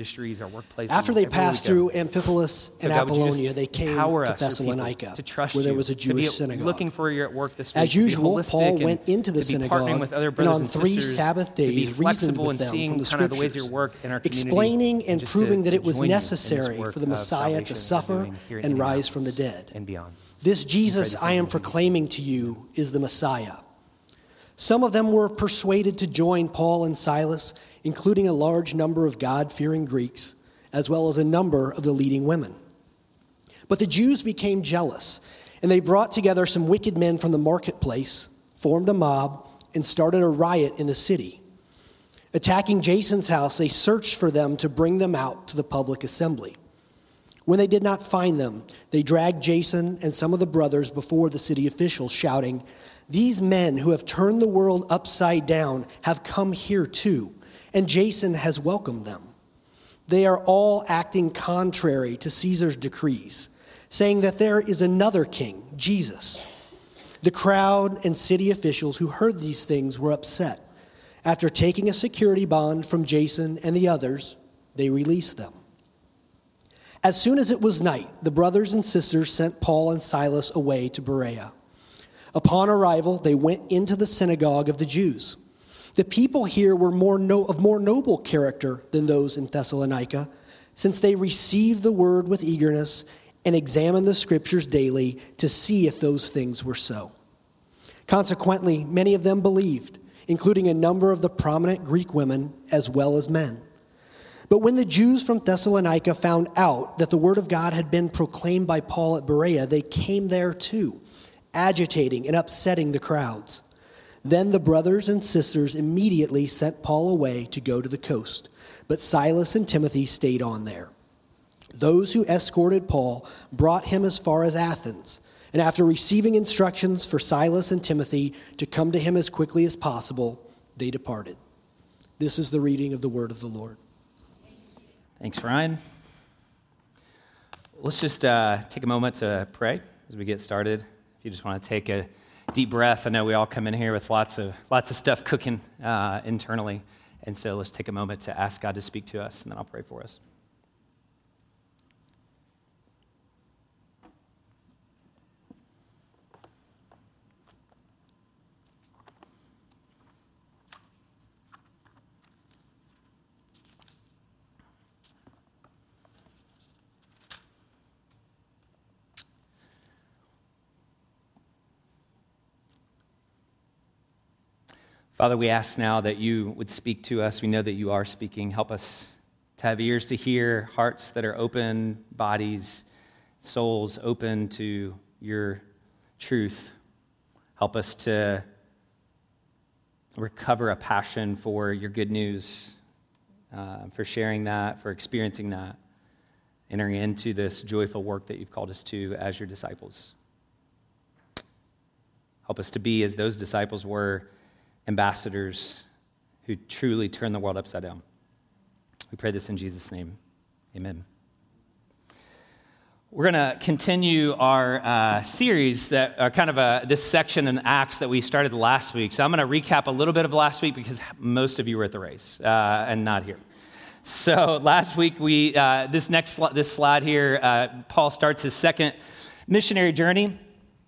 industries, our workplaces. After they passed through Amphipolis and God, would you just Apollonia, they came to people, Thessalonica, to trust where there was a Jewish synagogue. Looking for you at work this week. As usual, Paul went into the synagogue with other and on and three sisters, Sabbath days reasoned with them from the the scriptures, your work in our explaining and to- proving that it was join you in this necessary for the Messiah to suffer in and rise from the dead. and beyond. This Jesus I am proclaiming to you is the Messiah. Some of them were persuaded to join Paul and Silas, including a large number of God fearing Greeks, as well as a number of the leading women. But the Jews became jealous, and they brought together some wicked men from the marketplace, formed a mob, and started a riot in the city. Attacking Jason's house, they searched for them to bring them out to the public assembly. When they did not find them, they dragged Jason and some of the brothers before the city officials, shouting, These men who have turned the world upside down have come here too, and Jason has welcomed them. They are all acting contrary to Caesar's decrees, saying that there is another king, Jesus. The crowd and city officials who heard these things were upset. After taking a security bond from Jason and the others, they released them. As soon as it was night, the brothers and sisters sent Paul and Silas away to Berea. Upon arrival, they went into the synagogue of the Jews. The people here were more no, of more noble character than those in Thessalonica, since they received the word with eagerness and examined the scriptures daily to see if those things were so. Consequently, many of them believed, including a number of the prominent Greek women as well as men. But when the Jews from Thessalonica found out that the word of God had been proclaimed by Paul at Berea, they came there too, agitating and upsetting the crowds. Then the brothers and sisters immediately sent Paul away to go to the coast, but Silas and Timothy stayed on there. Those who escorted Paul brought him as far as Athens, and after receiving instructions for Silas and Timothy to come to him as quickly as possible, they departed. This is the reading of the word of the Lord. Thanks, Ryan. Let's just uh, take a moment to pray as we get started. If you just want to take a deep breath, I know we all come in here with lots of lots of stuff cooking uh, internally, and so let's take a moment to ask God to speak to us, and then I'll pray for us. Father, we ask now that you would speak to us. We know that you are speaking. Help us to have ears to hear, hearts that are open, bodies, souls open to your truth. Help us to recover a passion for your good news, uh, for sharing that, for experiencing that, entering into this joyful work that you've called us to as your disciples. Help us to be as those disciples were ambassadors who truly turn the world upside down. We pray this in Jesus' name. Amen. We're going to continue our uh, series that are kind of a, this section in Acts that we started last week. So I'm going to recap a little bit of last week because most of you were at the race uh, and not here. So last week we uh, this next sli- this slide here, uh, Paul starts his second missionary journey,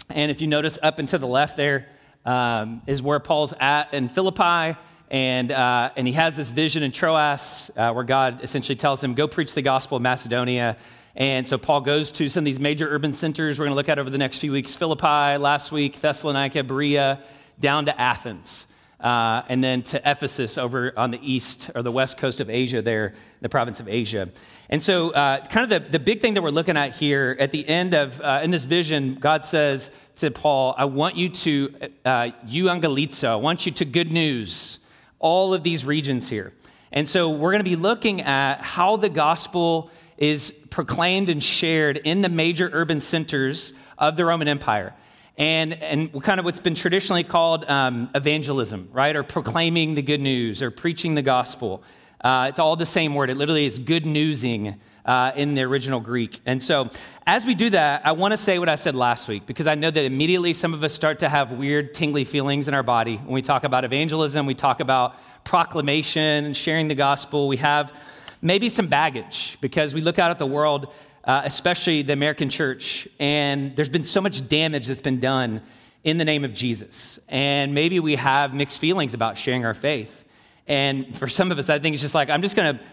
and if you notice up and to the left there um, is where Paul's at in Philippi, and uh, and he has this vision in Troas uh, where God essentially tells him, "Go preach the gospel of Macedonia." And so Paul goes to some of these major urban centers. We're going to look at over the next few weeks: Philippi last week, Thessalonica, Berea, down to Athens. Uh, and then to Ephesus over on the east or the west coast of Asia, there, the province of Asia. And so, uh, kind of the, the big thing that we're looking at here at the end of, uh, in this vision, God says to Paul, I want you to, uh, euangelizo, I want you to good news all of these regions here. And so, we're going to be looking at how the gospel is proclaimed and shared in the major urban centers of the Roman Empire and, and kind of what's been traditionally called um, evangelism, right? Or proclaiming the good news or preaching the gospel. Uh, it's all the same word. It literally is good newsing uh, in the original Greek. And so, as we do that, I want to say what I said last week because I know that immediately some of us start to have weird, tingly feelings in our body when we talk about evangelism, we talk about proclamation and sharing the gospel. We have maybe some baggage because we look out at the world, uh, especially the American church, and there's been so much damage that's been done in the name of Jesus. And maybe we have mixed feelings about sharing our faith. And for some of us, I think it's just like, I'm just going to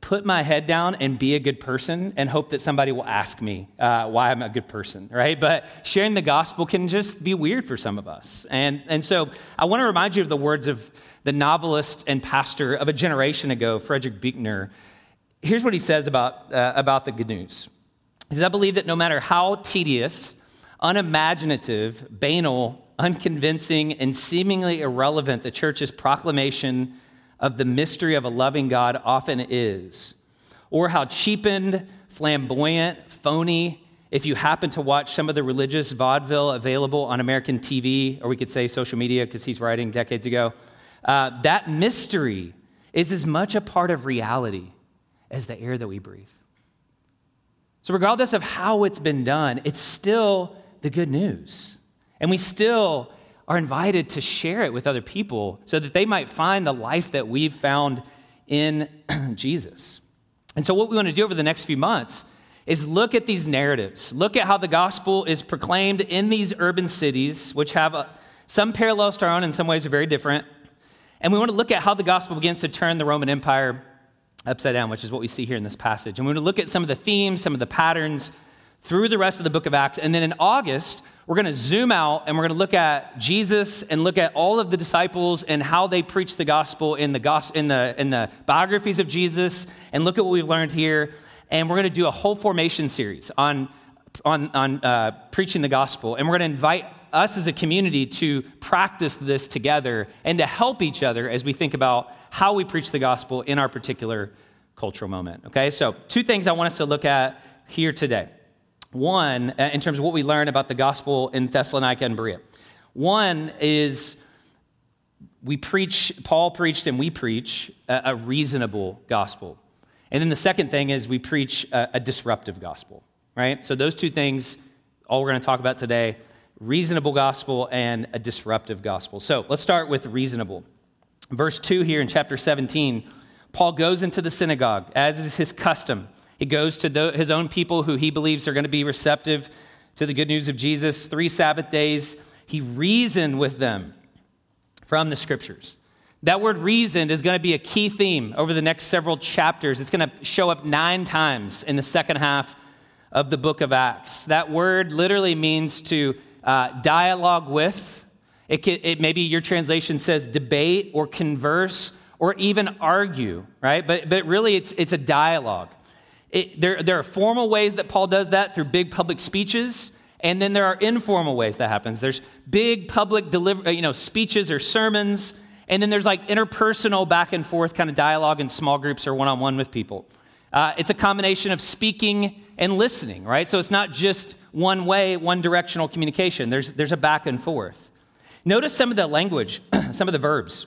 put my head down and be a good person and hope that somebody will ask me uh, why I'm a good person, right? But sharing the gospel can just be weird for some of us. And, and so I want to remind you of the words of the novelist and pastor of a generation ago, Frederick Buechner. Here's what he says about, uh, about the good news. He says, I believe that no matter how tedious, unimaginative, banal, unconvincing, and seemingly irrelevant the church's proclamation of the mystery of a loving God often is, or how cheapened, flamboyant, phony, if you happen to watch some of the religious vaudeville available on American TV, or we could say social media because he's writing decades ago, uh, that mystery is as much a part of reality as the air that we breathe. So, regardless of how it's been done, it's still the good news. And we still are invited to share it with other people so that they might find the life that we've found in Jesus. And so, what we want to do over the next few months is look at these narratives, look at how the gospel is proclaimed in these urban cities, which have a, some parallels to our own, in some ways are very different. And we want to look at how the gospel begins to turn the Roman Empire upside down, which is what we see here in this passage. And we want to look at some of the themes, some of the patterns through the rest of the book of Acts. And then in August, we're going to zoom out and we're going to look at Jesus and look at all of the disciples and how they preach the gospel in the, gospel, in the, in the biographies of Jesus and look at what we've learned here. And we're going to do a whole formation series on, on, on uh, preaching the gospel. And we're going to invite us as a community to practice this together and to help each other as we think about how we preach the gospel in our particular cultural moment. Okay, so two things I want us to look at here today. One, uh, in terms of what we learn about the gospel in Thessalonica and Berea. One is we preach, Paul preached and we preach a, reasonable gospel. And then the second thing is we preach a, a disruptive gospel, right? So those two things, all we're going to talk about today reasonable gospel and a disruptive gospel. So let's start with reasonable. Verse 2 here in chapter 17, Paul goes into the synagogue, as is his custom. He goes to the, his own people who he believes are going to be receptive to the good news of Jesus. Three Sabbath days, he reasoned with them from the scriptures. That word reasoned is going to be a key theme over the next several chapters. It's going to show up nine times in the second half of the book of Acts. That word literally means to uh, dialogue with. It, can, it maybe your translation says debate or converse or even argue, right? But, but really, it's, it's a dialogue. It, there, there are formal ways that Paul does that through big public speeches, and then there are informal ways that happens. There's big public deliver, you know, speeches or sermons, and then there's like interpersonal back and forth kind of dialogue in small groups or one on one with people. Uh, it's a combination of speaking and listening, right? So it's not just one way, one directional communication. There's, there's a back and forth. Notice some of the language, some of the verbs,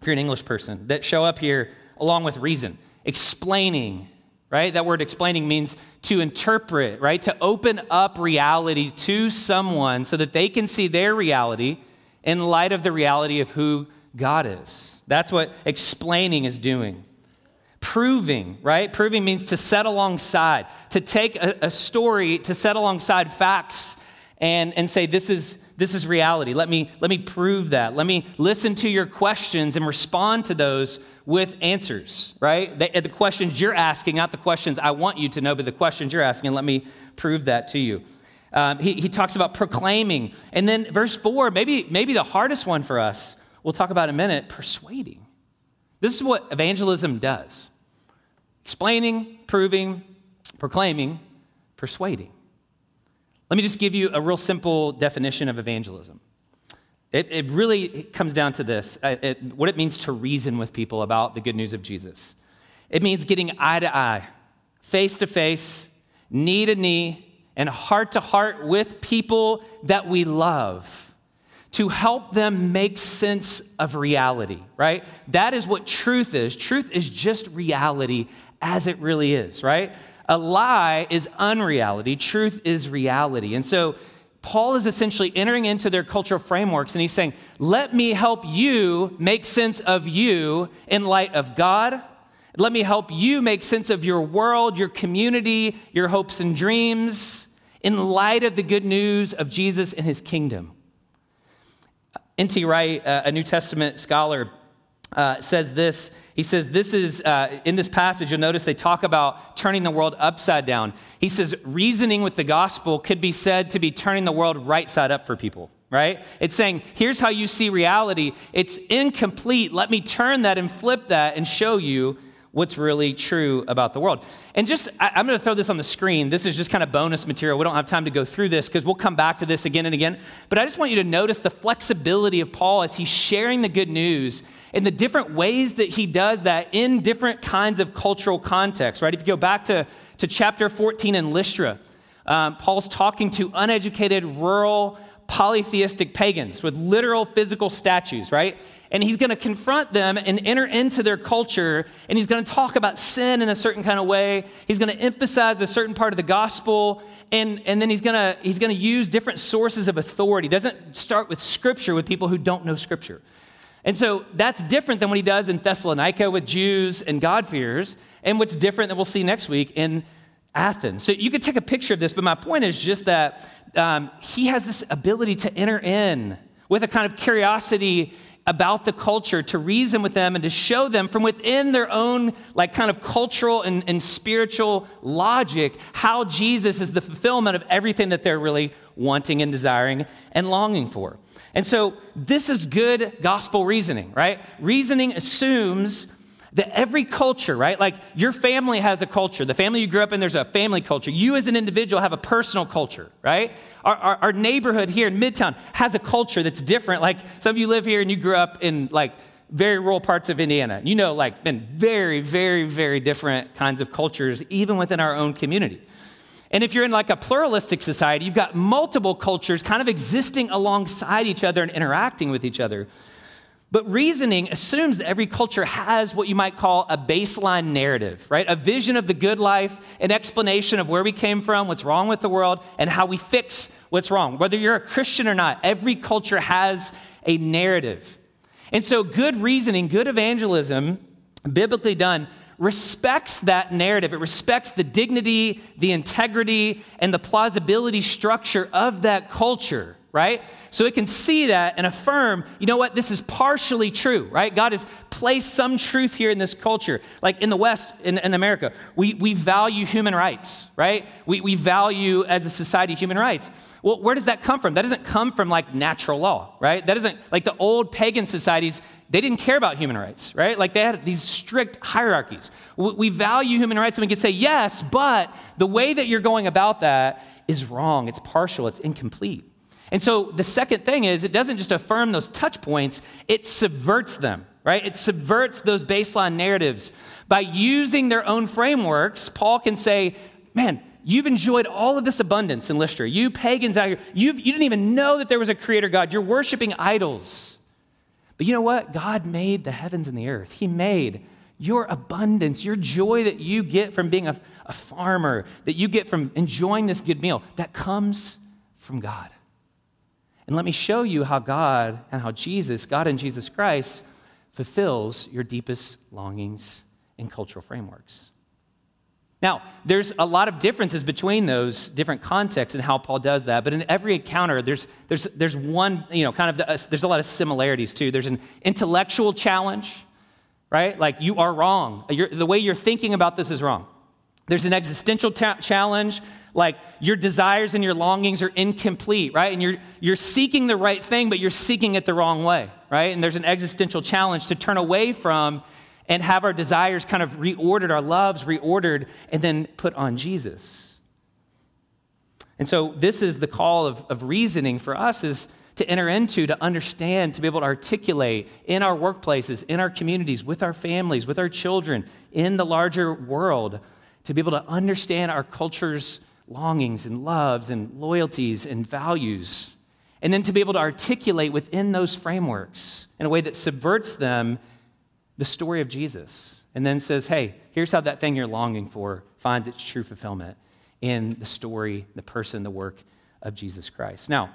if you're an English person, that show up here along with reason. Explaining, right? That word explaining means to interpret, right? To open up reality to someone so that they can see their reality in light of the reality of who God is. That's what explaining is doing. Proving, right? Proving means to set alongside, to take a, a story, to set alongside facts and, and say, this is, this is reality. Let me, let me prove that. Let me listen to your questions and respond to those with answers, right? The, the, questions you're asking, not the questions I want you to know, but the questions you're asking. Let me prove that to you. Um, he, he talks about proclaiming. And then verse four, maybe, maybe the hardest one for us, we'll talk about in a minute, persuading. This is what evangelism does explaining, proving, proclaiming, persuading. Let me just give you a real simple definition of evangelism. It, it really comes down to this uh, it, what it means to reason with people about the good news of Jesus. It means getting eye to eye, face to face, knee to knee, and heart to heart with people that we love to help them make sense of reality, right? That is what truth is. Truth is just reality as it really is, right? A lie is unreality, truth is reality. And so Paul is essentially entering into their cultural frameworks and he's saying, Let me help you make sense of you in light of God, Let me help you make sense of your world, your community, your hopes and dreams in light of the good news of Jesus and his kingdom. N.T. Wright, a New Testament scholar, uh, says this. He says, This is, uh, in this passage, you'll notice they talk about turning the world upside down. He says, reasoning with the gospel could be said to be turning the world right side up for people, right? It's saying, Here's how you see reality. It's incomplete. Let me turn that and flip that and show you what's really true about the world. And just, I, am going to throw this on the screen. This is just kind of bonus material. We don't have time to go through this because we'll come back to this again and again. But I just want you to notice the flexibility of Paul as he's sharing the good news and the different ways that he does that in different kinds of cultural contexts, right? If you go back to, to chapter 14 in Lystra, um, Paul's talking to uneducated, rural, polytheistic pagans with literal physical statues, right? and he's going to confront them and enter into their culture and he's going to talk about sin in a certain kind of way he's going to emphasize a certain part of the gospel and, and then he's going he's to use different sources of authority doesn't start with scripture with people who don't know scripture and so that's different than what he does in thessalonica with jews and god-fearers and what's different that we'll see next week in athens so you could take a picture of this but my point is just that um, he has this ability to enter in with a kind of curiosity about the culture, to reason with them and to show them from within their own, like, kind of cultural and, and spiritual logic how Jesus is the fulfillment of everything that they're really wanting and desiring and longing for. And so, this is good gospel reasoning, right? Reasoning assumes that every culture, right? Like your family has a culture. The family you grew up in, there's a family culture. You as an individual have a personal culture, right? Our, our, our, neighborhood here in Midtown has a culture that's different. Like some of you live here and you grew up in like very rural parts of Indiana. You know, like been very, very, very different kinds of cultures, even within our own community. And if you're in like a pluralistic society, you've got multiple cultures kind of existing alongside each other and interacting with each other. But reasoning assumes that every culture has what you might call a baseline narrative, right? A vision of the good life, an explanation of where we came from, what's wrong with the world, and how we fix what's wrong. Whether you're a Christian or not, every culture has a narrative. And so, good reasoning, good evangelism, biblically done, respects that narrative. It respects the dignity, the integrity, and the plausibility structure of that culture, right? So it can see that and affirm, you know what, this is partially true, right? God has placed some truth here in this culture. Like in the West, in, in America, we, we value human rights, right? We, we value as a society human rights. Well, where does that come from? That doesn't come from like natural law, right? That isn't like the old pagan societies, they didn't care about human rights, right? Like they had these strict hierarchies. We, value human rights and we could say, yes, but the way that you're going about that is wrong, it's partial, it's incomplete. And so the second thing is it doesn't just affirm those touch points, it subverts them, right? It subverts those baseline narratives. By using their own frameworks, Paul can say, man, you've enjoyed all of this abundance in Lystra. You pagans out here, you've, you didn't even know that there was a creator God. You're worshiping idols. But you know what? God made the heavens and the earth. He made your abundance, your joy that you get from being a, a farmer, that you get from enjoying this good meal, that comes from God. And let me show you how God and how Jesus, God and Jesus Christ, fulfills your deepest longings in cultural frameworks. Now, there's a lot of differences between those different contexts and how Paul does that, but in every encounter, there's, there's, there's one, you know, kind of, the, uh, there's a lot of similarities too. There's an intellectual challenge, right? Like, you are wrong. You're, the way you're thinking about this is wrong. There's an existential ta- challenge like your desires and your longings are incomplete, right? And you're, you're seeking the right thing, but you're seeking it the wrong way, right? And there's an existential challenge to turn away from and have our desires kind of reordered, our loves reordered, and then put on Jesus. And so this is the call of, of reasoning for us is to enter into, to understand, to be able to articulate in our workplaces, in our communities, with our families, with our children, in the larger world, to be able to understand our culture's longings and loves and loyalties and values. And then to be able to articulate within those frameworks in a way that subverts them the story of Jesus. And then says, hey, here's how that thing you're longing for finds its true fulfillment in the story, the person, the work of Jesus Christ. Now,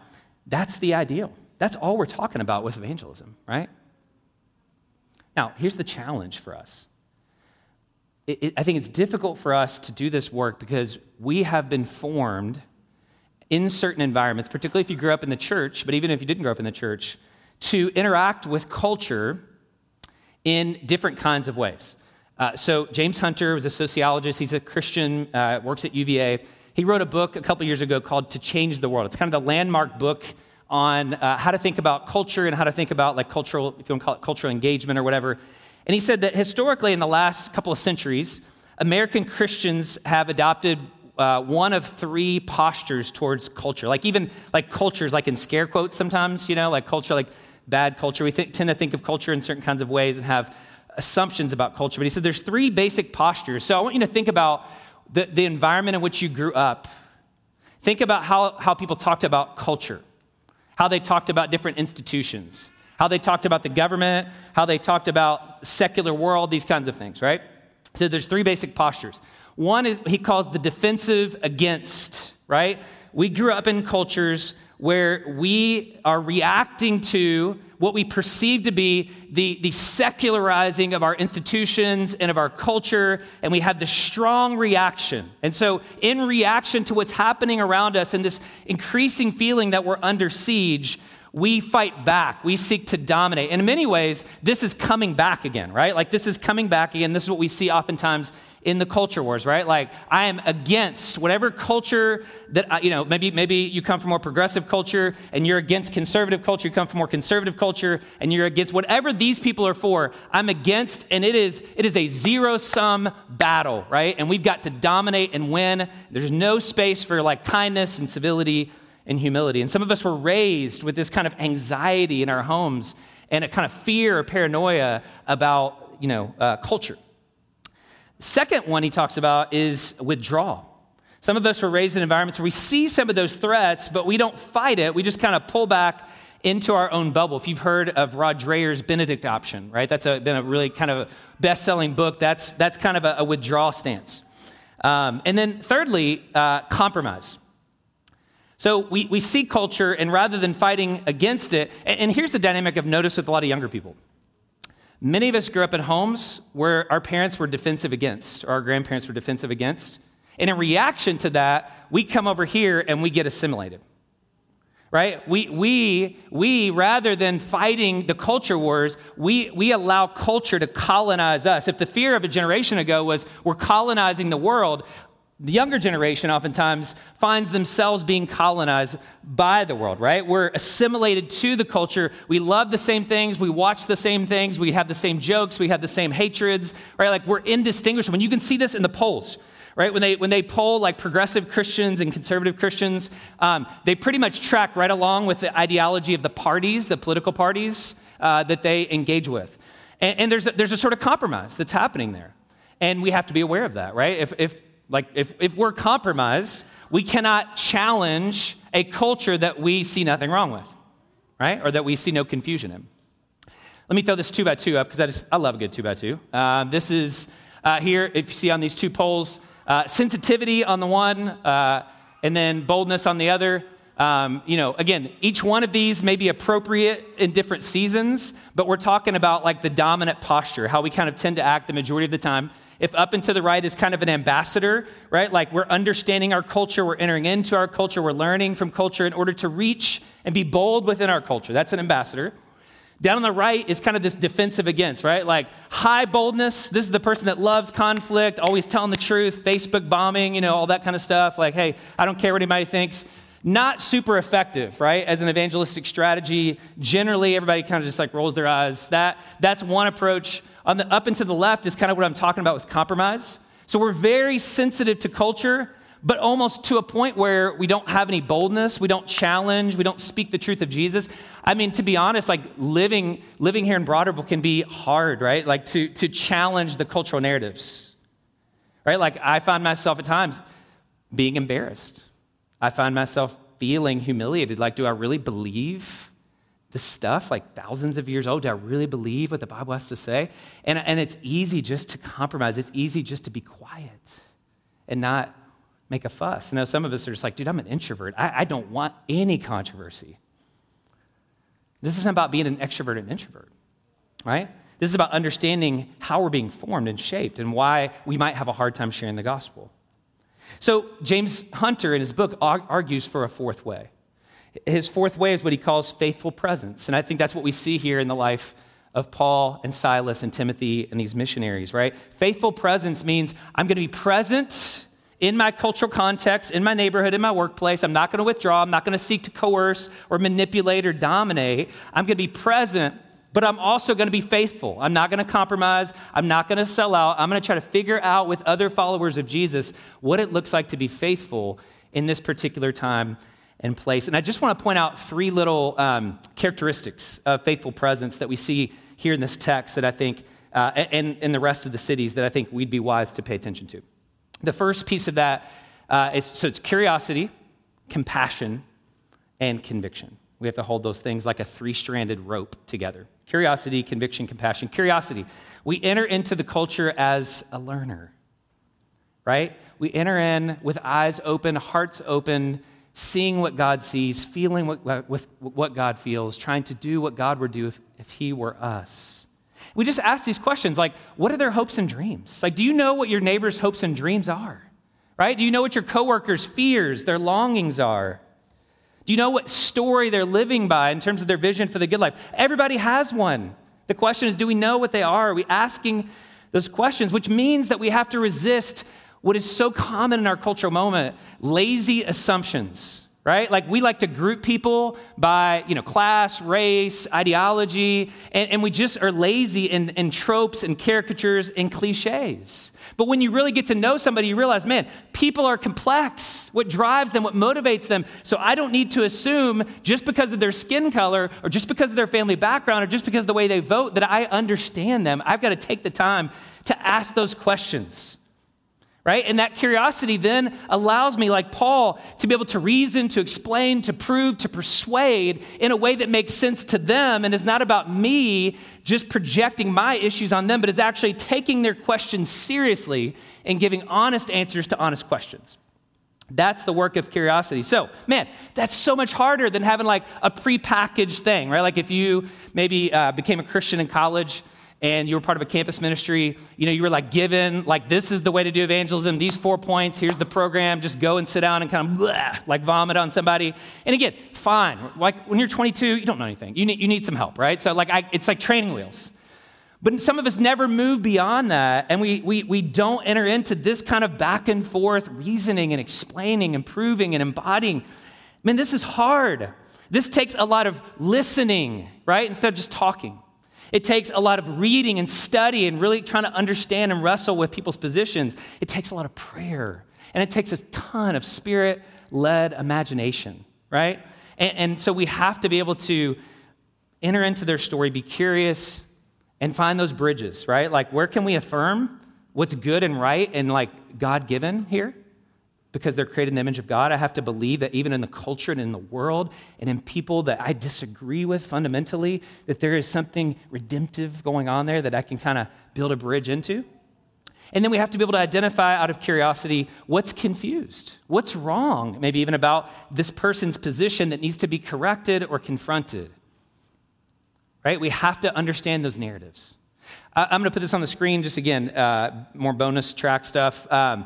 that's the ideal. That's all we're talking about with evangelism, right? Now, here's the challenge for us it, it, I think it's difficult for us to do this work because we have been formed in certain environments, particularly if you grew up in the church, but even if you didn't grow up in the church, to interact with culture in different kinds of ways. Uh, so, James Hunter was a sociologist, he's a Christian, uh, works at UVA. He wrote a book a couple years ago called To Change the World. It's kind of the landmark book on uh, how to think about culture and how to think about like cultural, if you want to call it cultural engagement or whatever. And he said that historically, in the last couple of centuries, American Christians have adopted uh, one of three postures towards culture. Like even like cultures, like in scare quotes sometimes, you know, like culture, like bad culture. We think, tend to think of culture in certain kinds of ways and have assumptions about culture. But he said there's three basic postures. So I want you to think about the, the environment in which you grew up. Think about how, how people talked about culture, how they talked about different institutions, how they talked about the government, how they talked about secular world, these kinds of things, right? So there's three basic postures. One is he calls the defensive against, right? We grew up in cultures where we are reacting to what we perceive to be the, the secularizing of our institutions and of our culture, and we have this strong reaction. And so, in reaction to what's happening around us and this increasing feeling that we're under siege, we fight back. We seek to dominate. And in many ways, this is coming back again, right? Like this is coming back again. This is what we see oftentimes in the culture wars, right? Like I am against whatever culture that I, you know. Maybe maybe you come from more progressive culture and you're against conservative culture. You come from more conservative culture and you're against whatever these people are for. I'm against, and it is it is a zero sum battle, right? And we've got to dominate and win. There's no space for like kindness and civility and humility. And some of us were raised with this kind of anxiety in our homes and a kind of fear or paranoia about you know uh, culture. Second one he talks about is withdrawal. Some of us were raised in environments where we see some of those threats, but we don't fight it. We just kind of pull back into our own bubble. If you've heard of Rod Dreher's Benedict option, right? That's a, been a really kind of best-selling book. That's, that's kind of a, a withdrawal stance. Um, and then thirdly, uh, compromise. So we, we see culture, and rather than fighting against it, and, and here's the dynamic I've noticed with a lot of younger people. Many of us grew up in homes where our parents were defensive against, or our grandparents were defensive against. And in reaction to that, we come over here and we get assimilated. Right? We, we, we rather than fighting the culture wars, we, we allow culture to colonize us. If the fear of a generation ago was we're colonizing the world, the younger generation oftentimes finds themselves being colonized by the world, right? We're assimilated to the culture. We love the same things. We watch the same things. We have the same jokes. We have the same hatreds, right? Like we're indistinguishable. And you can see this in the polls, right? When they, when they poll like progressive Christians and conservative Christians, um, they pretty much track right along with the ideology of the parties, the political parties uh, that they engage with. And, and there's, a, there's a sort of compromise that's happening there. And we have to be aware of that, right? If, if like, if, if we're compromised, we cannot challenge a culture that we see nothing wrong with, right? Or that we see no confusion in. Let me throw this two by two up because I, just I love a good two by two. Uh, this is uh, here, if you see on these two poles, uh, sensitivity on the one, uh, and then boldness on the other. Um, you know, again, each one of these may be appropriate in different seasons, but we're talking about like the dominant posture, how we kind of tend to act the majority of the time. If up and to the right is kind of an ambassador, right? Like we're understanding our culture, we're entering into our culture, we're learning from culture in order to reach and be bold within our culture. That's an ambassador. Down on the right is kind of this defensive against, right? Like high boldness. This is the person that loves conflict, always telling the truth, Facebook bombing, you know, all that kind of stuff. Like, hey, I don't care what anybody thinks. Not super effective, right? As an evangelistic strategy, generally everybody kind of just like rolls their eyes. That that's one approach. On the up and to the left is kind of what I'm talking about with compromise. So we're very sensitive to culture, but almost to a point where we don't have any boldness, we don't challenge, we don't speak the truth of Jesus. I mean, to be honest, like living living here in Broad Ripple can be hard, right? Like to to challenge the cultural narratives. Right? Like I find myself at times being embarrassed. I find myself feeling humiliated. Like, do I really believe this stuff like thousands of years old? Do I really believe what the Bible has to say? And, and it's easy just to compromise. It's easy just to be quiet and not make a fuss. You know, some of us are just like, dude, I'm an introvert. I, I don't want any controversy. This isn't about being an extrovert and introvert, right? This is about understanding how we're being formed and shaped and why we might have a hard time sharing the gospel. So, James Hunter in his book argues for a fourth way. His fourth way is what he calls faithful presence. And I think that's what we see here in the life of Paul and Silas and Timothy and these missionaries, right? Faithful presence means I'm going to be present in my cultural context, in my neighborhood, in my workplace. I'm not going to withdraw. I'm not going to seek to coerce or manipulate or dominate. I'm going to be present, but I'm also going to be faithful. I'm not going to compromise. I'm not going to sell out. I'm going to try to figure out with other followers of Jesus what it looks like to be faithful in this particular time and place. And I just want to point out three little um, characteristics of faithful presence that we see here in this text that I think, uh, and in the rest of the cities, that I think we'd be wise to pay attention to. The first piece of that uh, is so it's curiosity, compassion, and conviction. We have to hold those things like a three stranded rope together curiosity, conviction, compassion. Curiosity. We enter into the culture as a learner, right? We enter in with eyes open, hearts open, seeing what God sees, feeling what, with what God feels, trying to do what God would do if, if He were us. We just ask these questions like, what are their hopes and dreams? Like, do you know what your neighbor's hopes and dreams are? Right? Do you know what your coworkers' fears, their longings are? Do you know what story they're living by in terms of their vision for the good life? Everybody has one. The question is, do we know what they are? Are we asking those questions? Which means that we have to resist what is so common in our cultural moment lazy assumptions right? Like we like to group people by you know class race ideology and, and we just are lazy in, in tropes and caricatures and cliches. But when you really get to know somebody you realize man people are complex. What drives them what motivates them. So i don't need to assume just because of their skin color or just because of their family background or just because of the way they vote that i understand them. I've got to take the time to ask those questions right? And that curiosity then allows me, like Paul, to be able to reason, to explain, to prove, to persuade in a way that makes sense to them and is not about me just projecting my issues on them, but is actually taking their questions seriously and giving honest answers to honest questions. That's the work of curiosity. So, man, that's so much harder than having like a prepackaged thing, right? Like if you maybe uh, became a Christian in college and you were part of a campus ministry, you know, you were like given, like, this is the way to do evangelism, these four points, here's the program, just go and sit down and kind of blah, like vomit on somebody. And again, fine. Like when you're 22, you don't know anything. You need, you need some help, right? So, like, I, it's like training wheels. But some of us never move beyond that, and we, we, we don't enter into this kind of back and forth reasoning and explaining and proving and embodying. Man, this is hard. This takes a lot of listening, right? Instead of just talking. It takes a lot of reading and study and really trying to understand and wrestle with people's positions. It takes a lot of prayer. And it takes a ton of spirit led imagination, right? And, and, so we have to be able to enter into their story, be curious, and find those bridges, right? Like, where can we affirm what's good and right and like God given here? Because they're created in the image of God. I have to believe that even in the culture and in the world and in people that I disagree with fundamentally, that there is something redemptive going on there that I can kind of build a bridge into. And then we have to be able to identify out of curiosity what's confused, what's wrong, maybe even about this person's position that needs to be corrected or confronted. Right? We have to understand those narratives. I'm going to put this on the screen just again, uh, more bonus track stuff. Um,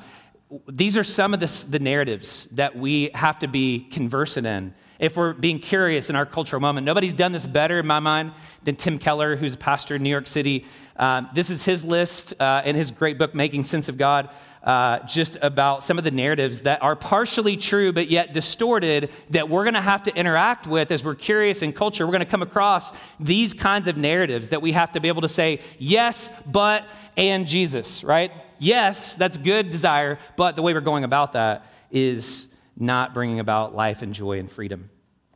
these are some of the, the narratives that we have to be conversant in if we're being curious in our cultural moment. Nobody's done this better in my mind than Tim Keller, who's a pastor in New York City. Um, this is his list uh, in his great book, Making Sense of God, uh, just about some of the narratives that are partially true but yet distorted that we're going to have to interact with as we're curious in culture. We're going to come across these kinds of narratives that we have to be able to say, yes, but, and Jesus, right? Yes, that's good desire, but the way we're going about that is not bringing about life and joy and freedom.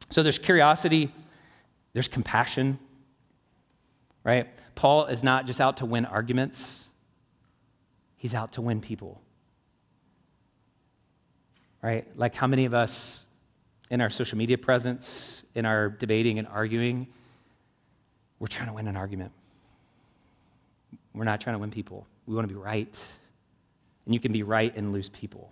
So there's curiosity, there's compassion, right? Paul is not just out to win arguments, he's out to win people. Right? Like how many of us in our social media presence, in our debating and arguing, we're trying to win an argument. We're not trying to win people. We want to be right. And you can be right and lose people.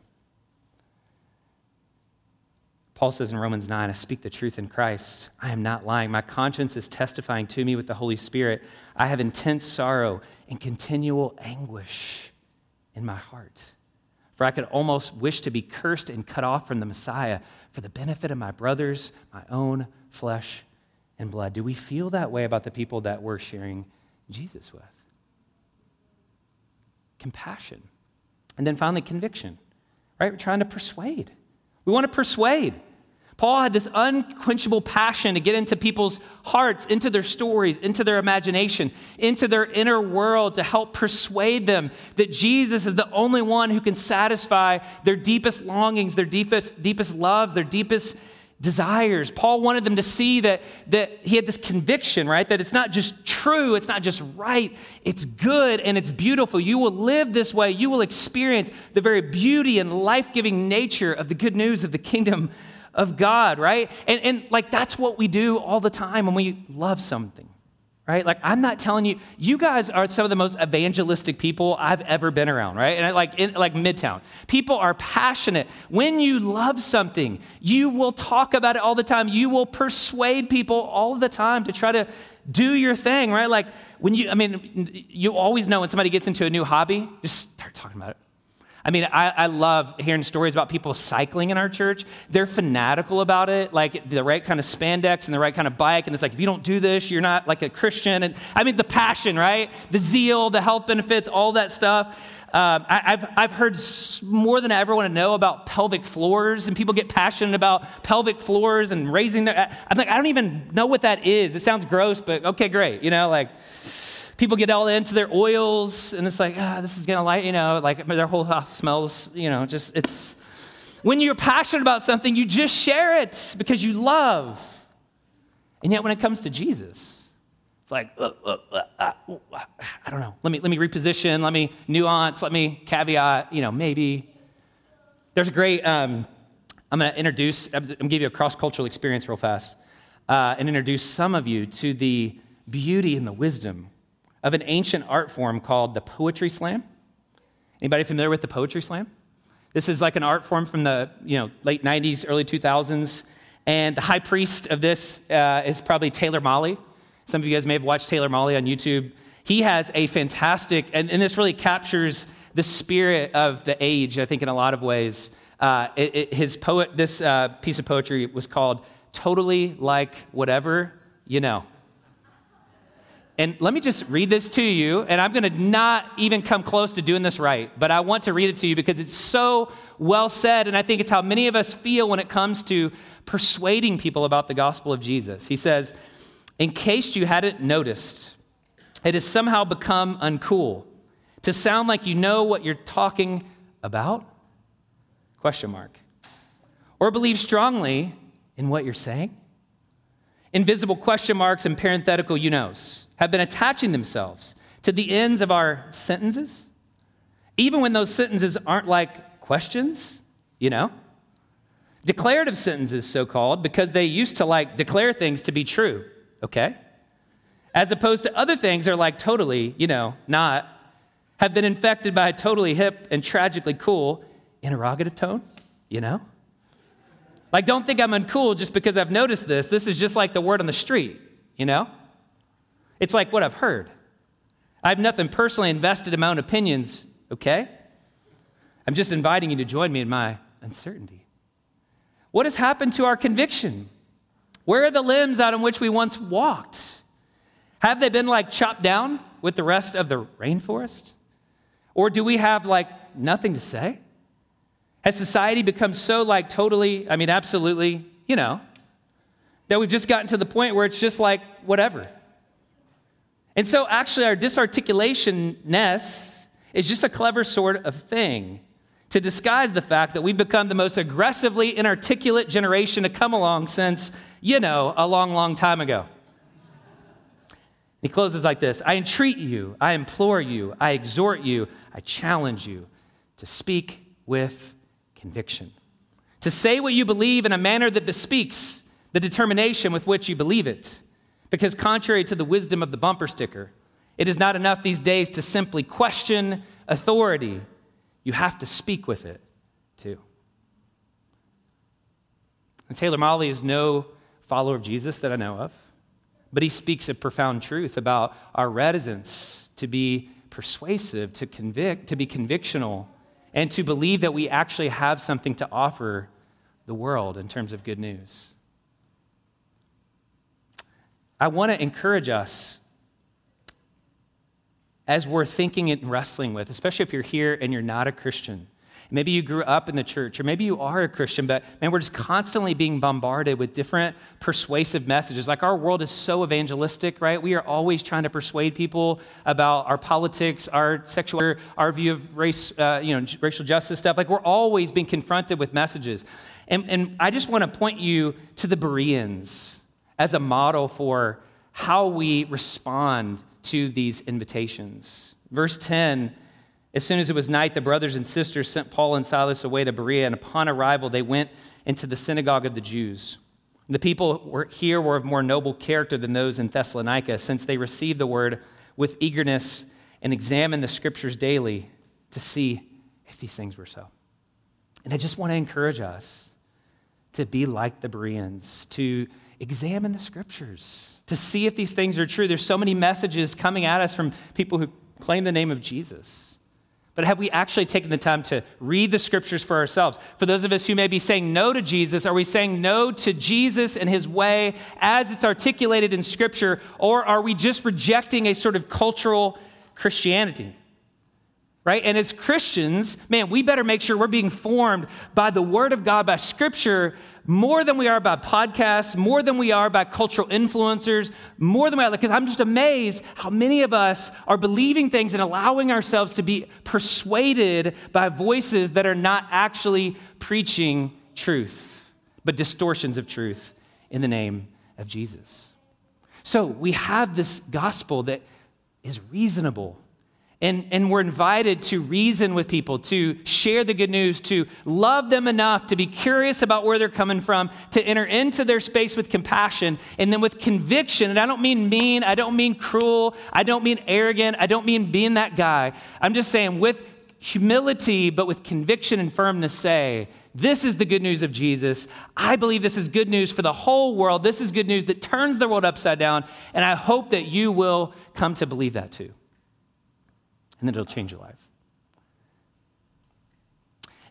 Paul says in Romans 9, I speak the truth in Christ. I am not lying. My conscience is testifying to me with the Holy Spirit. I have intense sorrow and continual anguish in my heart. For I could almost wish to be cursed and cut off from the Messiah for the benefit of my brothers, my own flesh and blood. Do we feel that way about the people that we're sharing Jesus with? Compassion. And then finally, conviction, right? We're trying to persuade. We want to persuade. Paul had this unquenchable passion to get into people's hearts, into their stories, into their imagination, into their inner world to help persuade them that Jesus is the only one who can satisfy their deepest longings, their deepest, deepest loves, their deepest desires. Paul wanted them to see that, that he had this conviction, right? That it's not just true, it's not just right, it's good and it's beautiful. You will live this way, you will experience the very beauty and life giving nature of the good news of the kingdom of God, right? And, and like that's what we do all the time when we love something, right? Like I'm not telling you, you guys are some of the most evangelistic people I've ever been around, right? And I, like in like Midtown, people are passionate. When you love something, you will talk about it all the time. You will persuade people all the time to try to do your thing, right? Like when you, I mean, you always know when somebody gets into a new hobby, just start talking about it I mean, I, I, love hearing stories about people cycling in our church. They're fanatical about it, like the right kind of spandex and the right kind of bike. And it's like, if you don't do this, you're not like a Christian. And I mean, the passion, right? The zeal, the health benefits, all that stuff. Um, I, have I've heard more than I ever want to know about pelvic floors, and people get passionate about pelvic floors and raising their. I'm like, I don't even know what that is. It sounds gross, but okay, great. You know, like people get all into their oils, and it's like, ah, this is gonna light, you know, like their whole house smells, you know, just it's. When you're passionate about something, you just share it because you love. And yet, when it comes to Jesus, it's like, uh, uh, uh, uh I don't know. Let me, let me reposition, let me nuance, let me caveat, you know, maybe. There's a great, um, I'm going to introduce, I'm going to give you a cross cultural experience real fast uh, and introduce some of you to the beauty and the wisdom of an ancient art form called the poetry slam. Anybody familiar with the poetry slam? This is like an art form from the you know, late 90s, early 2000s. And the high priest of this uh, is probably Taylor Mali. Some of you guys may have watched Taylor Mali on YouTube. He has a fantastic, and, and this really captures the spirit of the age, I think, in a lot of ways. Uh, it, it, his poet, this uh, piece of poetry was called Totally Like Whatever You Know. And let me just read this to you, and I'm going to not even come close to doing this right, but I want to read it to you because it's so well said, and I think it's how many of us feel when it comes to persuading people about the gospel of Jesus. He says, In case you hadn't noticed, it has somehow become uncool to sound like you know what you're talking about? Question mark. Or believe strongly in what you're saying? Invisible question marks and parenthetical you knows have been attaching themselves to the ends of our sentences, even when those sentences aren't like questions, you know? Declarative sentences, so called, because they used to like declare things to be true, okay? As opposed to other things are like totally, you know, not, have been infected by a totally hip and tragically cool interrogative tone, you know? Like, don't think I'm uncool just because I've noticed this. This is just like the word on the street, you know? It's like what I've heard. I have nothing personally invested in my own opinions, okay? I'm just inviting you to join me in my uncertainty. What has happened to our conviction? Where are the limbs out on which we once walked? Have they been like chopped down with the rest of the rainforest? Or do we have like nothing to say? Has society become so like totally, I mean, absolutely, you know, that we've just gotten to the point where it's just like whatever? And so, actually, our disarticulationness is just a clever sort of thing to disguise the fact that we've become the most aggressively inarticulate generation to come along since, you know, a long, long time ago. He closes like this. I entreat you, I implore you, I exhort you, I challenge you to speak with conviction, to say what you believe in a manner that bespeaks the determination with which you believe it because, contrary to the wisdom of the bumper sticker, it is not enough these days to simply question authority. You have to speak with it too. And Taylor Mali is no follower of Jesus that I know of, but he speaks a profound truth about our reticence to be persuasive, to convict, to be convictional, and to believe that we actually have something to offer the world in terms of good news. I want to encourage us as we're thinking and wrestling with, especially if you're here and you're not a Christian. Maybe you grew up in the church, or maybe you are a Christian, but man, we're just constantly being bombarded with different persuasive messages. Like our world is so evangelistic, right? We are always trying to persuade people about our politics, our sexual, our view of race, uh, you know, racial justice stuff. Like we're always being confronted with messages. And, and I just want to point you to the Bereans as a model for how we respond to these invitations. Verse 10 As soon as it was night, the brothers and sisters sent Paul and Silas away to Berea, and upon arrival, they went into the synagogue of the Jews. The people were, here were of more noble character than those in Thessalonica, since they received the word with eagerness and examined the scriptures daily to see if these things were so. And I just want to encourage us to be like the Bereans, to examine the scriptures, to see if these things are true. There's so many messages coming at us from people who claim the name of Jesus. But have we actually taken the time to read the scriptures for ourselves? For those of us who may be saying no to Jesus, are we saying no to Jesus and his way as it's articulated in scripture, or are we just rejecting a sort of cultural Christianity? Right? And as Christians, man, we better make sure we're being formed by the word of God, by scripture, more than we are by podcasts, more than we are by cultural influencers, more than we are, because I'm just amazed how many of us are believing things and allowing ourselves to be persuaded by voices that are not actually preaching truth, but distortions of truth in the name of Jesus. So we have this gospel that is reasonable and, and we're invited to reason with people, to share the good news, to love them enough, to be curious about where they're coming from, to enter into their space with compassion, and then with conviction. And I don't mean mean, I don't mean cruel, I don't mean arrogant, I don't mean being that guy. I'm just saying with humility, but with conviction and firmness, say, this is the good news of Jesus. I believe this is good news for the whole world. This is good news that turns the world upside down. And I hope that you will come to believe that too and then it'll change your life.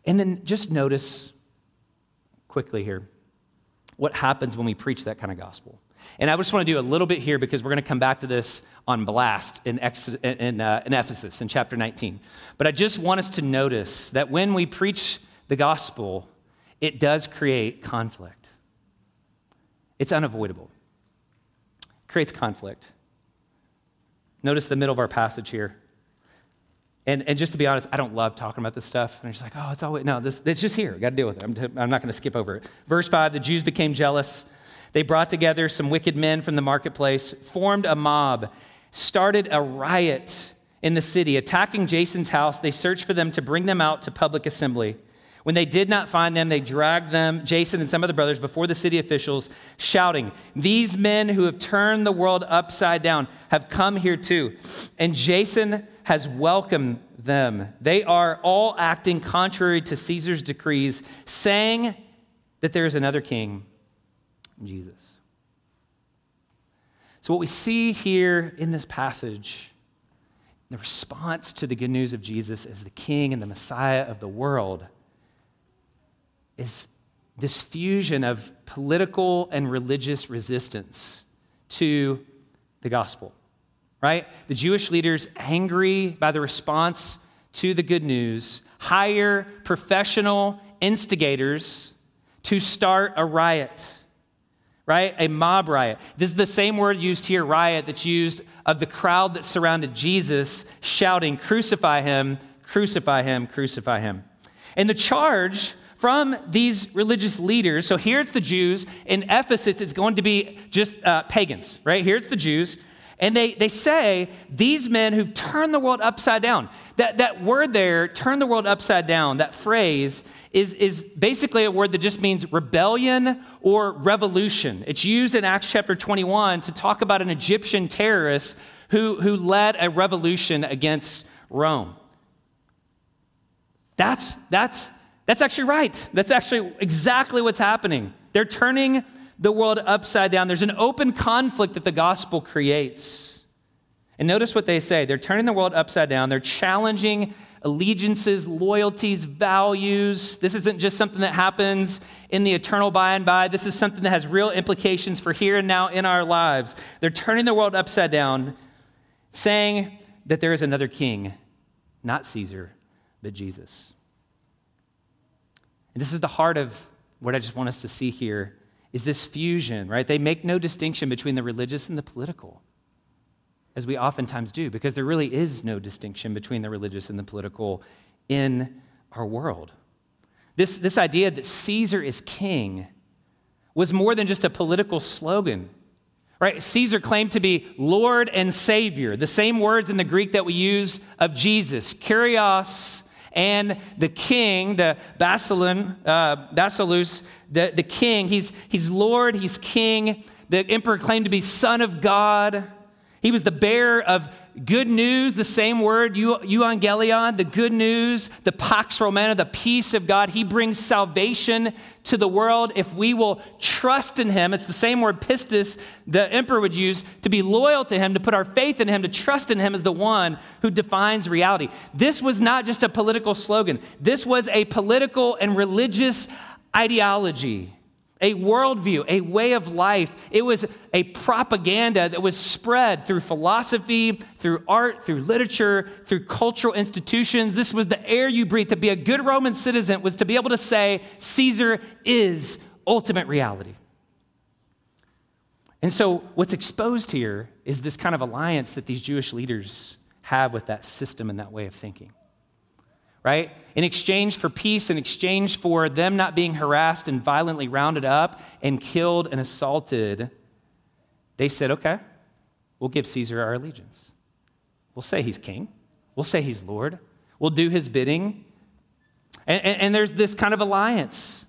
And then just notice quickly here what happens when we preach that kind of gospel. And I just want to do a little bit here because we're going to come back to this on blast in, in, uh, in Ephesus in chapter 19. But I just want us to notice that when we preach the gospel, it does create conflict. It's unavoidable. It creates conflict. Notice the middle of our passage here. And, and just to be honest, I don't love talking about this stuff. And I'm just like, oh, it's always, no, this, it's just here. Got to deal with it. I'm, t- I'm not going to skip over it. Verse 5 the Jews became jealous. They brought together some wicked men from the marketplace, formed a mob, started a riot in the city. Attacking Jason's house, they searched for them to bring them out to public assembly. When they did not find them, they dragged them, Jason and some of the brothers, before the city officials, shouting, These men who have turned the world upside down have come here too. And Jason has welcomed them. They are all acting contrary to Caesar's decrees, saying that there is another king, Jesus. So, what we see here in this passage, the response to the good news of Jesus as the king and the Messiah of the world, is this fusion of political and religious resistance to the gospel right? The Jewish leaders, angry by the response to the good news, hire professional instigators to start a riot, right? A mob riot. This is the same word used here, riot, that's used of the crowd that surrounded Jesus shouting, Crucify him, crucify him, crucify him. And the charge from these religious leaders, so here it's the Jews, in Ephesus it's going to be just uh, pagans, right? Here it's the Jews. And they, they say, these men who've turned the world upside down. That, that word there, turn the world upside down, that phrase is, is basically a word that just means rebellion or revolution. It's used in Acts chapter 21 to talk about an Egyptian terrorist who, who led a revolution against Rome. That's, that's, that's actually right. That's actually exactly what's happening. They're turning the world upside down. There's an open conflict that the gospel creates. And notice what they say they're turning the world upside down, they're challenging allegiances, loyalties, values. This isn't just something that happens in the eternal by and by. This is something that has real implications for here and now in our lives. They're turning the world upside down, saying that there is another king, not Caesar, but Jesus. And this is the heart of what I just want us to see here is this fusion, right? They make no distinction between the religious and the political as we oftentimes do, because there really is no distinction between the religious and the political in our world. This, this idea that Caesar is king was more than just a political slogan. Right? Caesar claimed to be Lord and Savior, the same words in the Greek that we use of Jesus, Kyrios, and the king, the Basileus, uh, Basileus the, the king. He's, he's Lord, he's king. The emperor claimed to be Son of God. He was the bearer of good news, the same word, euangelion, the good news, the pax romana, the peace of God. He brings salvation to the world if we will trust in him. It's the same word pistis the emperor would use to be loyal to him, to put our faith in him, to trust in him as the one who defines reality. This was not just a political slogan. This was a political and religious ideology a worldview, a way of life. It was a propaganda that was spread through philosophy, through art, through literature, through cultural institutions. This was the air you breathe. To be a good Roman citizen was to be able to say, Caesar is ultimate reality. And so, what's exposed here is this kind of alliance that these Jewish leaders have with that system and that way of thinking right? In exchange for peace, in exchange for them not being harassed and violently rounded up and killed and assaulted, they said, okay, we'll give Caesar our allegiance. We'll say he's king, we'll say he's Lord, we'll do his bidding. And, and, and there's this kind of alliance.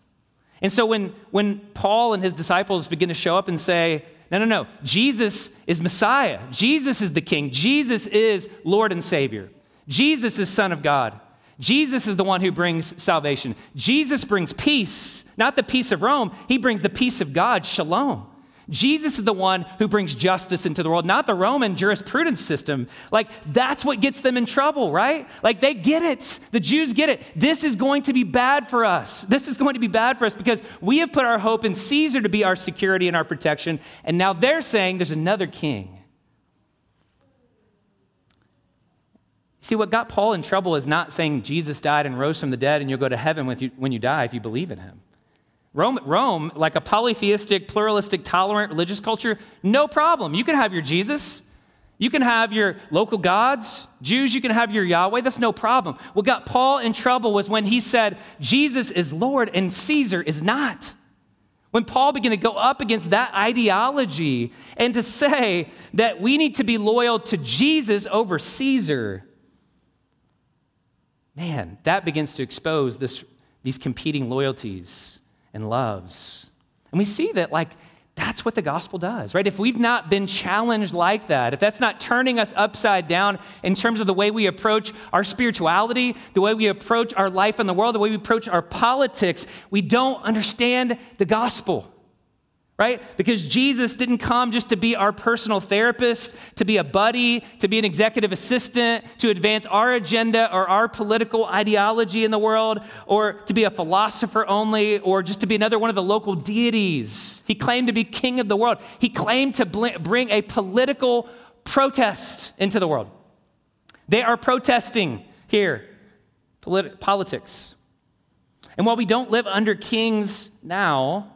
And so when, when Paul and his disciples begin to show up and say, no, no, no, Jesus is Messiah, Jesus is the king, Jesus is Lord and Savior, Jesus is Son of God. Jesus is the one who brings salvation. Jesus brings peace, not the peace of Rome. He brings the peace of God, shalom. Jesus is the one who brings justice into the world, not the Roman jurisprudence system. Like, that's what gets them in trouble, right? Like, they get it. The Jews get it. This is going to be bad for us. This is going to be bad for us because we have put our hope in Caesar to be our security and our protection. And now they're saying there's another king. See, what got Paul in trouble is not saying Jesus died and rose from the dead and you'll go to heaven you, when you die if you believe in him. Rome, Rome, like a polytheistic, pluralistic, tolerant religious culture, no problem. You can have your Jesus. You can have your local gods. Jews, you can have your Yahweh. That's no problem. What got Paul in trouble was when he said, Jesus is Lord and Caesar is not. When Paul began to go up against that ideology and to say that we need to be loyal to Jesus over Caesar, man, that begins to expose this, these competing loyalties and loves. And we see that, like, that's what the gospel does, right? If we've not been challenged like that, if that's not turning us upside down in terms of the way we approach our spirituality, the way we approach our life in the world, the way we approach our politics, we don't understand the gospel right? Because Jesus didn't come just to be our personal therapist, to be a buddy, to be an executive assistant, to advance our agenda or our political ideology in the world, or to be a philosopher only, or just to be another one of the local deities. He claimed to be king of the world. He claimed to bring a political protest into the world. They are protesting here polit- politics. And while we don't live under kings now,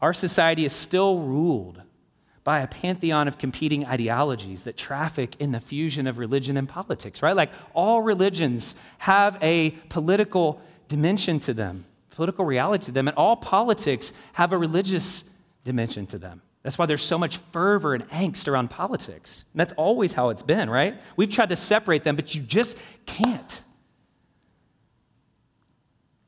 our society is still ruled by a pantheon of competing ideologies that traffic in the fusion of religion and politics, right? Like all religions have a political dimension to them, political reality to them, and all politics have a religious dimension to them. That's why there's so much fervor and angst around politics. And that's always how it's been, right? We've tried to separate them, but you just can't.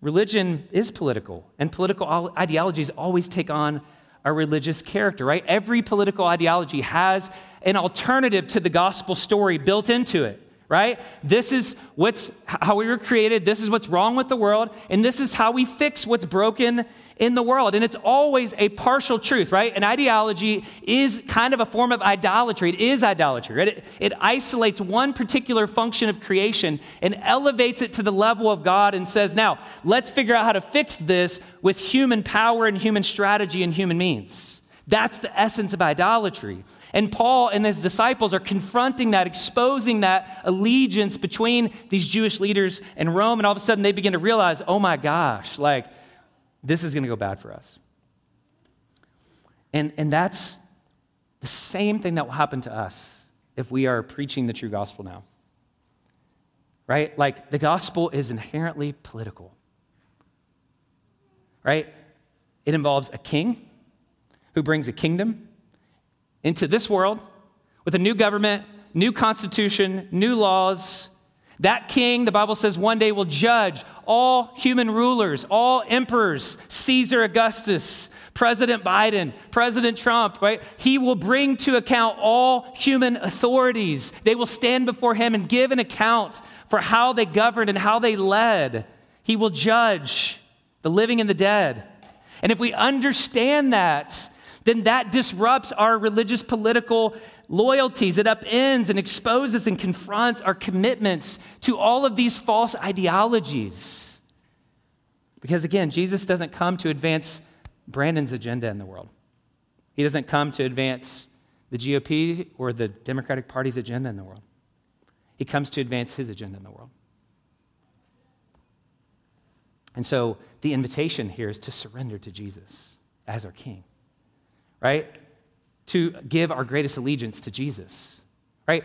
Religion is political, and political ideologies always take on a religious character, right? Every political ideology has an alternative to the gospel story built into it, right? This is what's how we were created. This is what's wrong with the world, and this is how we fix what's broken in the world. And it's always a partial truth, right? An ideology is kind of a form of idolatry. It is idolatry, right? It, it isolates one particular function of creation and elevates it to the level of God and says, now, let's figure out how to fix this with human power and human strategy and human means. That's the essence of idolatry. And Paul and his disciples are confronting that, exposing that allegiance between these Jewish leaders and Rome. And all of a sudden they begin to realize, oh my gosh, like this is going to go bad for us. And, and that's the same thing that will happen to us if we are preaching the true gospel now. Right? Like the gospel is inherently political. Right? It involves a king who brings a kingdom into this world with a new government, new constitution, new laws. That king, the Bible says, one day will judge all human rulers, all emperors, Caesar Augustus, President Biden, President Trump, right? He will bring to account all human authorities. They will stand before him and give an account for how they governed and how they led. He will judge the living and the dead. And if we understand that, then that disrupts our religious political loyalties. It upends and exposes and confronts our commitments to all of these false ideologies. Because again, Jesus doesn't come to advance Brandon's agenda in the world, he doesn't come to advance the GOP or the Democratic Party's agenda in the world. He comes to advance his agenda in the world. And so the invitation here is to surrender to Jesus as our King, right? to give our greatest allegiance to Jesus. Right?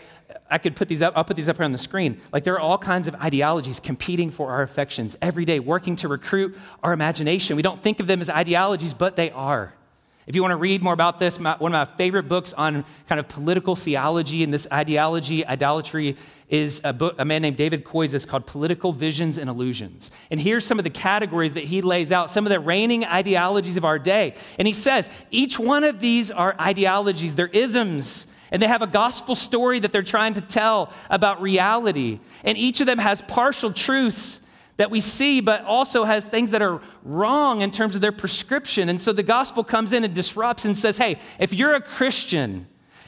I could put these up, I'll put these up here on the screen. Like there are all kinds of ideologies competing for our affections every day, working to recruit our imagination. We don't think of them as ideologies, but they are. If you want to read more about this, my, one of my favorite books on kind of political theology and this ideology, idolatry, is a, book, a man named David Koyzis called Political Visions and Illusions. And here's some of the categories that he lays out, some of the reigning ideologies of our day. And he says each one of these are ideologies, they're isms, and they have a gospel story that they're trying to tell about reality. And each of them has partial truths that we see, but also has things that are wrong in terms of their prescription. And so the gospel comes in and disrupts and says, hey, if you're a Christian,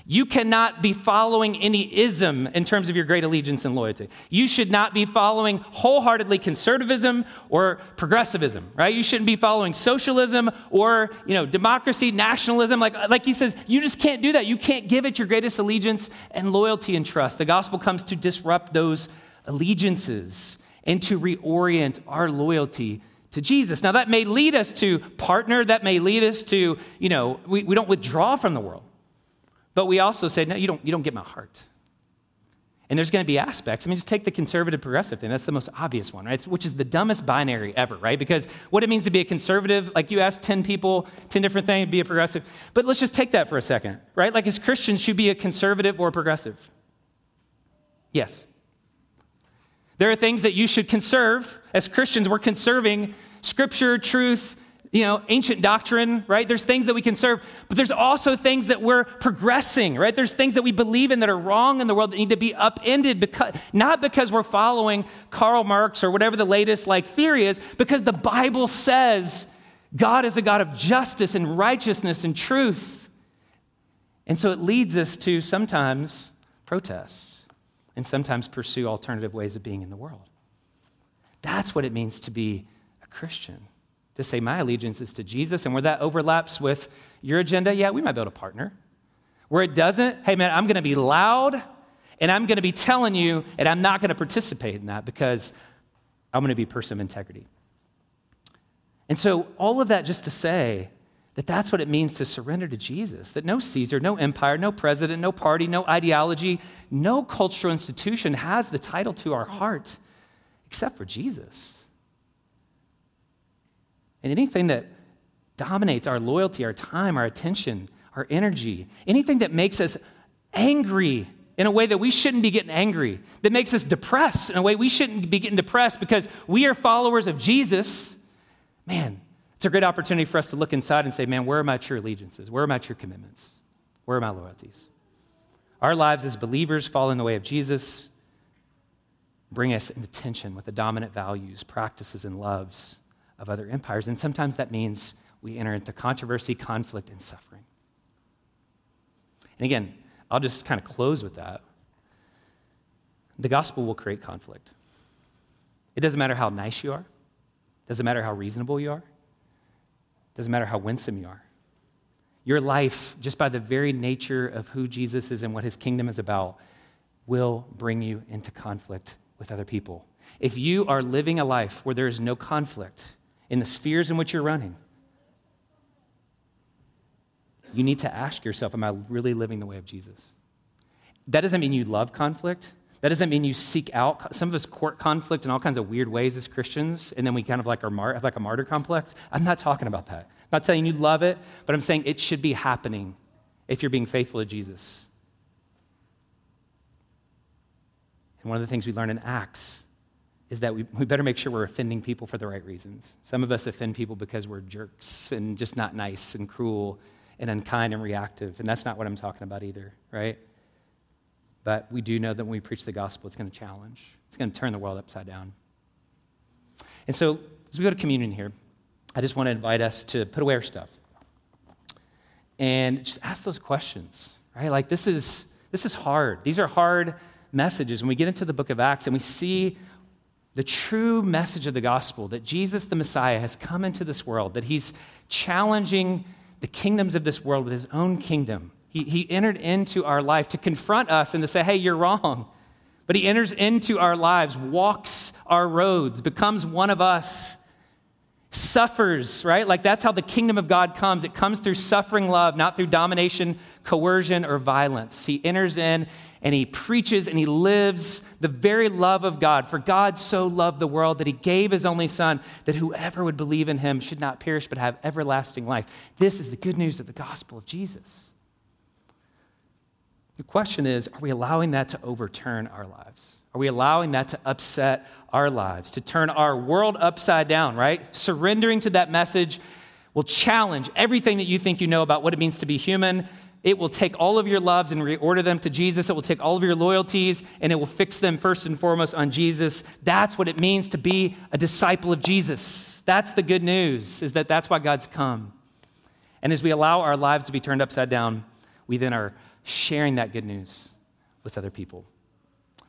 you cannot be following any ism in terms of your great allegiance and loyalty. You should not be following wholeheartedly conservatism or progressivism, right? You shouldn't be following socialism or, you know, democracy, nationalism. Like, like he says, you just can't do that. You can't give it your greatest allegiance and loyalty and trust. The gospel comes to disrupt those allegiances and to reorient our loyalty to Jesus. Now, that may lead us to partner, that may lead us to, you know, we, we don't withdraw from the world. But we also say, no, you don't, you don't get my heart. And there's going to be aspects. I mean, just take the conservative progressive thing. That's the most obvious one, right? Which is the dumbest binary ever, right? Because what it means to be a conservative, like you ask 10 people, 10 different things, be a progressive. But let's just take that for a second, right? Like as Christians, should be a conservative or a progressive? Yes. There are things that you should conserve. As Christians, we're conserving scripture, truth, you know, ancient doctrine, right? There's things that we can serve, but there's also things that we're progressing, right? There's things that we believe in that are wrong in the world that need to be upended because not because we're following Karl Marx or whatever the latest like theory is, because the Bible says God is a God of justice and righteousness and truth. And so it leads us to sometimes protest and sometimes pursue alternative ways of being in the world. That's what it means to be a Christian to say my allegiance is to Jesus, and where that overlaps with your agenda, yeah, we might be able to partner. Where it doesn't, hey man, I'm going to be loud and I'm going to be telling you, and I'm not going to participate in that because I'm going to be a person of integrity. And so, all of that just to say that that's what it means to surrender to Jesus. That no Caesar, no empire, no president, no party, no ideology, no cultural institution has the title to our heart except for Jesus. And anything that dominates our loyalty, our time, our attention, our energy, anything that makes us angry in a way that we shouldn't be getting angry, that makes us depressed in a way we shouldn't be getting depressed because we are followers of Jesus, man, it's a great opportunity for us to look inside and say, man, where are my true allegiances? Where are my true commitments? Where are my loyalties? Our lives as believers fall in the way of Jesus. bring us into tension with the dominant values, practices, and loves of other empires. And sometimes that means we enter into controversy, conflict, and suffering. And again, I'll just kind of close with that. The gospel will create conflict. It doesn't matter how nice you are, it doesn't matter how reasonable you are, doesn't matter how winsome you are. Your life, just by the very nature of who Jesus is and what his kingdom is about, will bring you into conflict with other people. If you are living a life where there is no conflict in the spheres in which you're running, you need to ask yourself, Am I really living the way of Jesus? That doesn't mean you love conflict. That doesn't mean you seek out. Some of us court conflict in all kinds of weird ways as Christians, and then we kind of like are have like a martyr complex. I'm not talking about that. I'm not saying you love it, but I'm saying it should be happening if you're being faithful to Jesus. And one of the things we learn in Acts is that we, we better make sure we're offending people for the right reasons. Some of us offend people because we're jerks and just not nice and cruel and unkind and reactive. And that's not what I'm talking about either, right? But we do know that when we preach the gospel, it's going to challenge, it's going to turn the world upside down. And so, as we go to communion here, I just want to invite us to put away our stuff and just ask those questions, right? Like, this is, this is hard. These are hard messages, when we get into the book of Acts and we see the true message of the gospel that Jesus, the Messiah, has come into this world, that he's challenging the kingdoms of this world with his own kingdom. He, he entered into our life to confront us and to say, hey, you're wrong. But he enters into our lives, walks our roads, becomes one of us, suffers, right? Like that's how the kingdom of God comes. It comes through suffering love, not through domination, coercion, or violence. He enters in and he preaches and he lives the very love of God. For God so loved the world that he gave his only Son, that whoever would believe in him should not perish but have everlasting life. This is the good news of the gospel of Jesus. The question is are we allowing that to overturn our lives? Are we allowing that to upset our lives, to turn our world upside down, right? Surrendering to that message will challenge everything that you think you know about what it means to be human it will take all of your loves and reorder them to Jesus. It will take all of your loyalties and it will fix them first and foremost on Jesus. That's what it means to be a disciple of Jesus. That's the good news, is that that's why God's come. And as we allow our lives to be turned upside down, we then are sharing that good news with other people.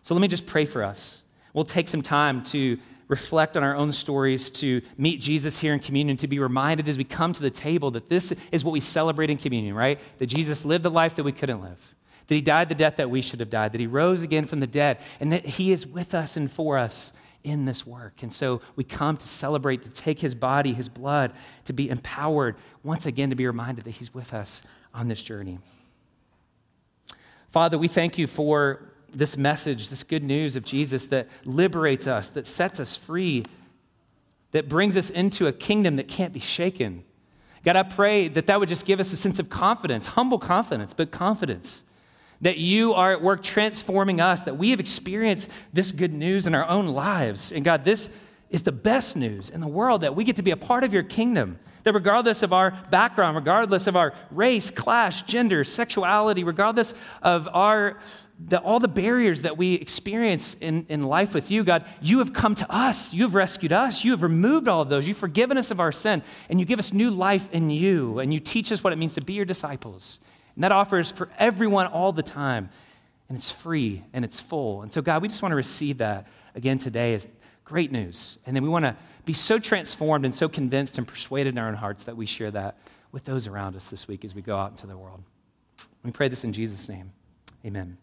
So let me just pray for us. We'll take some time to reflect on our own stories, to meet Jesus here in communion, to be reminded as we come to the table that this is what we celebrate in communion, right? That Jesus lived the life that we couldn't live, that he died the death that we should have died, that he rose again from the dead, and that he is with us and for us in this work. And so we come to celebrate, to take his body, his blood, to be empowered, once again, to be reminded that he's with us on this journey. Father, we thank you for this message, this good news of Jesus that liberates us, that sets us free, that brings us into a kingdom that can't be shaken. God, I pray that that would just give us a sense of confidence, humble confidence, but confidence that you are at work transforming us, that we have experienced this good news in our own lives. And God, this is the best news in the world that we get to be a part of your kingdom. That regardless of our background, regardless of our race, class, gender, sexuality, regardless of our the, all the barriers that we experience in, in life with you, God, you have come to us. You have rescued us. You have removed all of those. You've forgiven us of our sin, and you give us new life in you, and you teach us what it means to be your disciples. And that offers for everyone all the time, and it's free and it's full. And so, God, we just want to receive that again today as great news. And then we want to be so transformed and so convinced and persuaded in our own hearts that we share that with those around us this week as we go out into the world. We pray this in Jesus' name. Amen.